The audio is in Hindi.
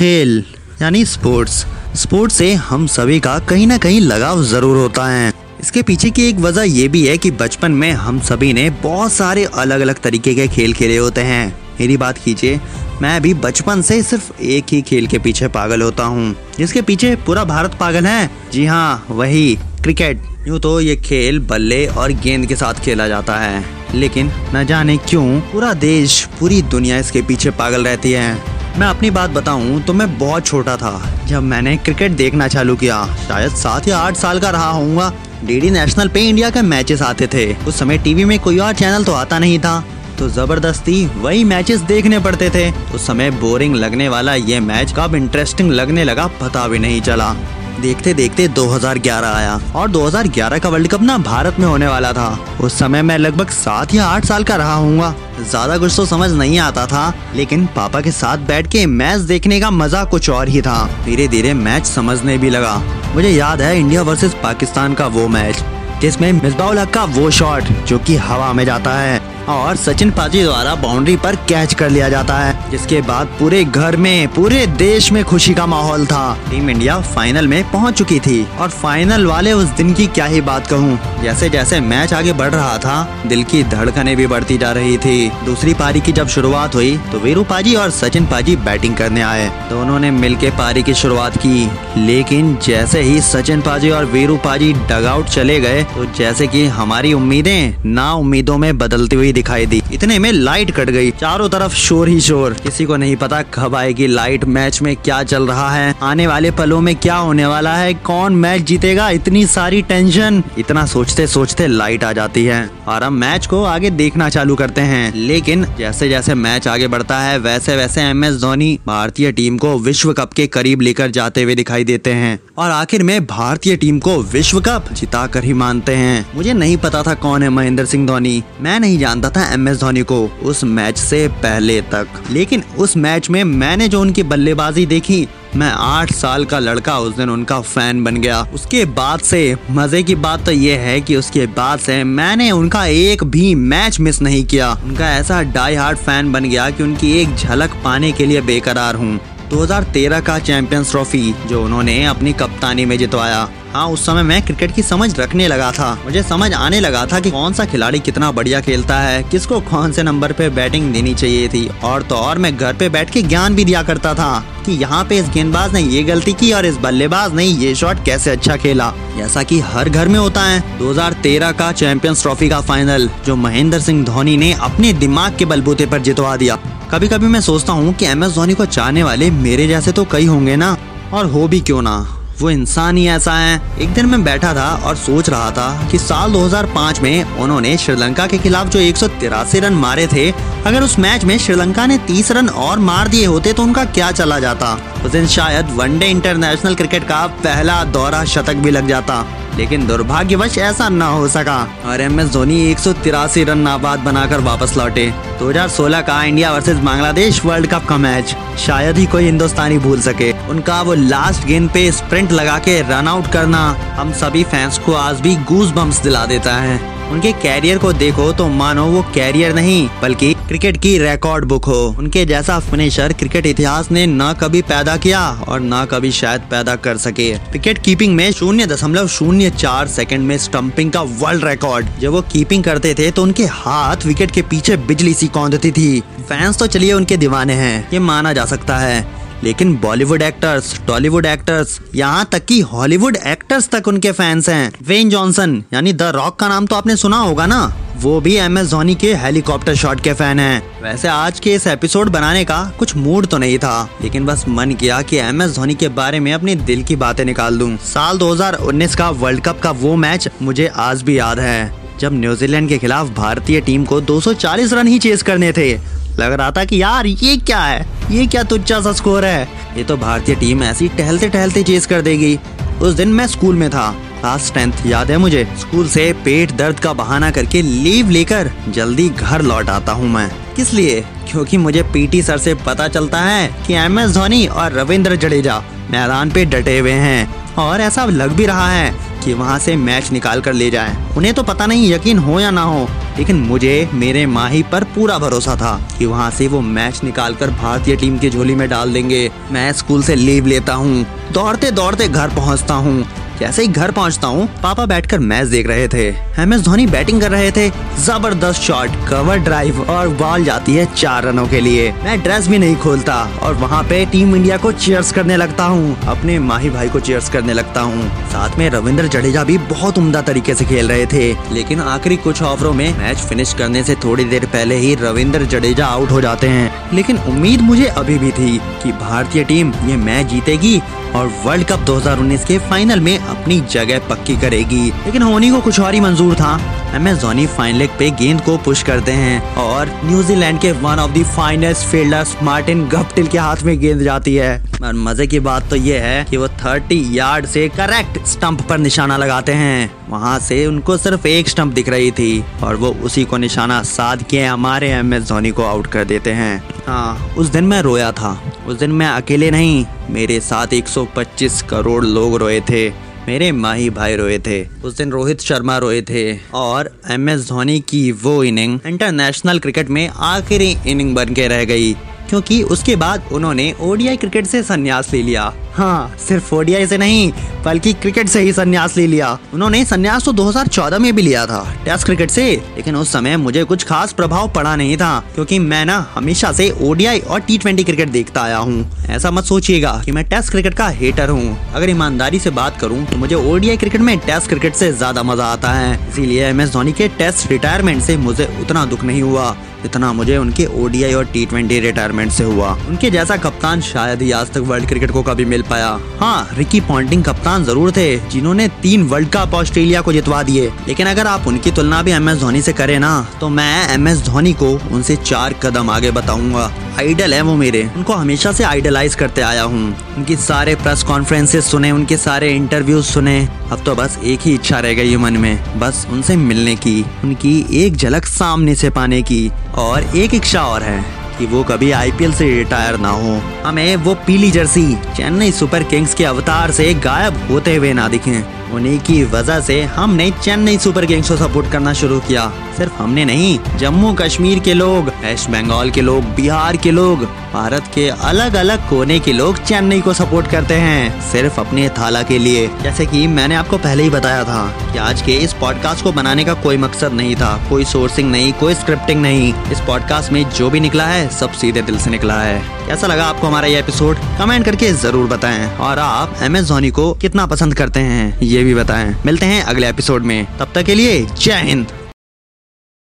खेल, यानी स्पोर्ट्स। स्पोर्ट्स से हम सभी का कहीं ना कहीं लगाव ज़रूर होता है। इसके पीछे की एक वजह ये भी है कि बचपन में हम सभी ने बहुत सारे अलग अलग तरीके के खेल खेले होते हैं। मेरी बात कीजिए, मैं भी बचपन से सिर्फ़ एक ही खेल के पीछे पागल होता हूँ। जिसके पीछे पूरा भारत पागल है। जी हाँ वही, क्रिकेट। यूँ तो ये खेल बल्ले और गेंद के साथ खेला जाता है। लेकिन न जाने क्यों पूरा देश, पूरी दुनिया इसके पीछे पागल रहती है। मैं अपनी बात बताऊँ तो मैं बहुत छोटा था, जब मैंने क्रिकेट देखना चालू किया। शायद सात या आठ साल का रहा होऊँगा। डीडी नेशनल पे इंडिया के मैचेस आते थे। उस समय टीवी में कोई और चैनल तो आता नहीं था। तो ज़बरदस्ती वही मैचेस देखने पड़ते थे। उस समय बोरिंग लगने वाला ये मैच कब इंटरेस्टिंग लगने लगा पता भी नहीं चला। देखते देखते 2011 आया और 2011 का वर्ल्ड कप ना भारत में होने वाला था। उस समय मैं लगभग सात या आठ साल का रहा हूँ ज़्यादा कुछ तो समझ नहीं आता था, लेकिन पापा के साथ बैठ के मैच देखने का मज़ा कुछ और ही था। धीरे धीरे मैच समझने भी लगा। मुझे याद है इंडिया वर्सेज पाकिस्तान का वो मैच, जिसमें मिसबाउल हक का वो शॉट, जो कि हवा में जाता है। और सचिन पाजी द्वारा बाउंड्री पर कैच कर लिया जाता है, जिसके बाद पूरे घर में, पूरे देश में खुशी का माहौल था। टीम इंडिया फाइनल में पहुँच चुकी थी। और फाइनल वाले उस दिन की क्या ही बात कहूँ? जैसे जैसे मैच आगे बढ़ रहा था, दिल की धड़कने भी बढ़ती जा रही थी। दूसरी पारी की जब शुरुआत हुई तो वीरू पाजी और सचिन पाजी बैटिंग करने आए। दोनों ने मिल पारी की शुरुआत की। लेकिन जैसे ही सचिन पाजी और वीरू पाजी डग आउट चले गए तो जैसे की हमारी उम्मीदें ना उम्मीदों में बदलती हुई दिखाई दी। इतने में लाइट कट गई। चारों तरफ़ शोर ही शोर। किसी को नहीं पता कब आएगी लाइट मैच में क्या चल रहा है। आने वाले पलों में क्या होने वाला है? कौन मैच जीतेगा? इतनी सारी टेंशन इतना सोचते सोचते लाइट आ जाती है। और हम मैच को आगे देखना चालू करते हैं। लेकिन जैसे जैसे मैच आगे बढ़ता है वैसे वैसे एम एस धोनी भारतीय टीम को विश्व कप के करीब लेकर जाते हुए दिखाई देते हैं। और आखिर में भारतीय टीम को विश्व कप जिता कर ही मानते हैं। मुझे नहीं पता था कौन है महेंद्र सिंह धोनी। मैं नहीं जानता। था एम एस धोनी को उस मैच से पहले तक। लेकिन उस मैच में मैंने जो उनकी बल्लेबाजी देखी, मैं आठ साल का लड़का उस दिन उनका फ़ैन बन गया। उसके बाद से मज़े की बात तो ये है कि उसके बाद से मैंने उनका एक भी मैच मिस नहीं किया। उनका ऐसा डाई हार्ट फ़ैन बन गया कि उनकी एक झलक पाने के लिए बेकरार हूँ। 2013 का चैंपियंस ट्रॉफी जो उन्होंने अपनी कप्तानी में जितवाया। हाँ उस समय मैं क्रिकेट की समझ रखने लगा था। मुझे समझ आने लगा था कि कौन सा खिलाड़ी कितना बढ़िया खेलता है, किसको कौन से नंबर पे बैटिंग देनी चाहिए थी। और तो और मैं घर पे बैठ के ज्ञान भी दिया करता था कि यहाँ पे इस गेंदबाज ने ये गलती की और इस बल्लेबाज ने ये शॉट कैसे अच्छा खेला। जैसा कि हर घर में होता है 2013 का चैंपियंस ट्रॉफी का फाइनल जो महेंद्र सिंह धोनी ने अपने दिमाग के बलबूते पर जितवा दिया। कभी कभी मैं सोचता हूँ कि एम एस धोनी को चाहने वाले मेरे जैसे तो कई होंगे ना, और हो भी क्यों ना? वो इंसान ही ऐसा है। एक दिन मैं बैठा था और सोच रहा था कि साल 2005 में उन्होंने श्रीलंका के खिलाफ जो एक सौ तिरासी रन मारे थे, अगर उस मैच में श्रीलंका ने 30 रन और मार दिए होते तो उनका क्या चला जाता? उस दिन शायद वनडे इंटरनेशनल क्रिकेट का पहला दौरा शतक भी लग जाता। लेकिन दुर्भाग्यवश ऐसा न हो सका। और एम एस धोनी एक सौ तिरासी रन नाबाद बनाकर वापस लौटे। 2016 का India versus Bangladesh World Cup का मैच, शायद ही कोई हिंदुस्तानी भूल सके। उनका वो लास्ट गेंद पे स्प्रिंट लगा के रन आउट करना हम सभी फैंस को आज भी गूज बम्स दिला देता है। उनके कैरियर को देखो तो मानो वो कैरियर नहीं, बल्कि क्रिकेट की रिकॉर्ड बुक हो। उनके जैसा फिनिशर क्रिकेट इतिहास ने न कभी पैदा किया और न कभी शायद पैदा कर सके। विकेट कीपिंग में शून्य दशमलव शून्य चार सेकंड में स्टंपिंग का वर्ल्ड रिकॉर्ड जब वो कीपिंग करते थे तो उनके हाथ विकेट के पीछे बिजली सी कौंधती थी। फैंस तो चलिए उनके दीवाने हैं, ये माना जा सकता है। लेकिन बॉलीवुड एक्टर्स टॉलीवुड एक्टर्स यहाँ तक कि हॉलीवुड एक्टर्स तक उनके फैंस हैं वेन जॉनसन यानी द रॉक का नाम तो आपने सुना होगा ना वो भी एम एस धोनी के हेलीकॉप्टर शॉट के फ़ैन हैं। वैसे आज के इस एपिसोड बनाने का कुछ मूड तो नहीं था, लेकिन बस मन किया कि एम एस धोनी के बारे में अपने दिल की बातें निकाल दूँ। साल 2019 का वर्ल्ड कप का वो मैच मुझे आज भी याद है, जब न्यूजीलैंड के खिलाफ भारतीय टीम को 240 रन ही चेस करने थे लग रहा था कि यार, ये क्या है? ये क्या तुच्छा सा स्कोर है? ये तो भारतीय टीम ऐसी टहलते टहलते चेस कर देगी। उस दिन मैं स्कूल में था। क्लास टेंथ याद है मुझे? स्कूल से पेट दर्द का बहाना करके लीव लेकर जल्दी घर लौट आता हूँ मैं। किस लिए? क्योंकि मुझे पीटी सर से पता चलता है कि एम एस धोनी और रविंद्र जडेजा मैदान पे डटे हुए हैं। और ऐसा लग भी रहा है कि वहाँ से मैच निकाल कर ले जाए। उन्हें तो पता नहीं यकीन हो या ना हो, लेकिन मुझे, मेरे माही पर पूरा भरोसा था कि वहाँ से वो मैच निकाल कर भारतीय टीम की झोली में डाल देंगे। मैं स्कूल से लीव लेता हूँ दौड़ते दौड़ते घर पहुँचता हूँ। जैसे ही घर पहुँचता हूँ, पापा बैठकर मैच देख रहे थे। एम एस धोनी बैटिंग कर रहे थे, ज़बरदस्त शॉट, कवर ड्राइव और बॉल जाती है चार रनों के लिए। मैं ड्रेस भी नहीं खोलता और वहाँ पे टीम इंडिया को चेयर्स करने लगता हूँ। अपने माही भाई को चेयर्स करने लगता हूँ। साथ में रविंद्र जडेजा भी बहुत उम्दा तरीके से खेल रहे थे। लेकिन आखिरी कुछ ओवरों में मैच फिनिश करने से थोड़ी देर पहले ही रविंद्र जडेजा आउट हो जाते हैं। लेकिन उम्मीद मुझे अभी भी थी कि भारतीय टीम ये मैच जीतेगी और वर्ल्ड कप 2019 के फाइनल में अपनी जगह पक्की करेगी। लेकिन होनी को कुछ और ही मंजूर था। M S Dhoni fine leg पे गेंद को पुश करते हैं और न्यूजीलैंड के one of the finest fielders Martin Guptill के हाथ में गेंद जाती है। और मज़े की बात तो ये है कि वो 30 यार्ड से करेक्ट स्टंप पर निशाना लगाते हैं। वहाँ से उनको सिर्फ़ एक स्टंप दिख रही थी और वो उसी को निशाना साध के हमारे एम एस धोनी को आउट कर देते हैं। हाँ उस दिन मैं रोया था। उस दिन मैं अकेले नहीं, मेरे साथ 125 करोड़ लोग रोए थे, मेरे माही भाई रोए थे, उस दिन रोहित शर्मा रोए थे, और एम एस धोनी की वो इनिंग इंटरनेशनल क्रिकेट में आखिरी इनिंग बन के रह गई। क्योंकि उसके बाद उन्होंने ओडीआई क्रिकेट से संन्यास ले लिया। हाँ सिर्फ़ ओडीआई से नहीं, बल्कि क्रिकेट से ही संन्यास ले लिया। उन्होंने संन्यास तो 2014 में भी लिया था, टेस्ट क्रिकेट से। लेकिन उस समय मुझे कुछ खास प्रभाव पड़ा नहीं था, क्योंकि मैं ना हमेशा से ओडीआई और टी क्रिकेट देखता आया हूँ। ऐसा मत सोचिएगा कि मैं टेस्ट क्रिकेट का हेटर हूँ। अगर ईमानदारी से बात करूँ तो मुझे ओडीआई क्रिकेट में टेस्ट क्रिकेट से ज़्यादा मज़ा आता है। इसीलिए एम एस धोनी के टेस्ट रिटायरमेंट से मुझे उतना दुख नहीं हुआ, जितना मुझे उनके ओडीआई और टी ट्वेंटी रिटायरमेंट से हुआ। उनके जैसा कप्तान शायद ही आज तक वर्ल्ड क्रिकेट को कभी मिल पाया। हाँ रिकी पॉन्टिंग कप्तान ज़रूर थे, जिन्होंने तीन वर्ल्ड कप ऑस्ट्रेलिया को जितवा दिए। लेकिन अगर आप उनकी तुलना भी एम एस धोनी से करें ना तो मैं एम एस धोनी को उनसे चार कदम आगे बताऊँगा। आइडल है वो मेरे। उनको हमेशा से आइडलाइज करते आया हूँ। उनकी सारे प्रेस कॉन्फ्रेंसेस सुने, उनके सारे इंटरव्यूज़ सुने। अब तो बस एक ही इच्छा रह गई मन में, बस उनसे मिलने की, उनकी एक झलक सामने से पाने की। और एक इच्छा और है। कि वो कभी आईपीएल से रिटायर ना हो। हमें वो पीली जर्सी, चेन्नई सुपर किंग्स के अवतार से गायब होते हुए ना दिखे। उन्हीं की वजह से हमने चेन्नई सुपर किंग्स को सपोर्ट करना शुरू किया। सिर्फ़ हमने नहीं जम्मू कश्मीर के लोग वेस्ट बंगाल के लोग, बिहार के लोग, भारत के अलग अलग कोने के लोग चेन्नई को सपोर्ट करते हैं, सिर्फ़ अपने थाला के लिए। जैसे कि मैंने आपको पहले ही बताया था कि आज के इस पॉडकास्ट को बनाने का कोई मकसद नहीं था, कोई सोर्सिंग नहीं, कोई स्क्रिप्टिंग नहीं। इस पॉडकास्ट में जो भी निकला है, सब सीधे दिल से निकला है। कैसा लगा आपको हमारा ये एपिसोड कमेंट करके ज़रूर बताएँ। और आप एम धोनी को कितना पसंद करते हैं, ये भी बताएँ। मिलते हैं अगले एपिसोड में। तब तक के लिए जय हिंद।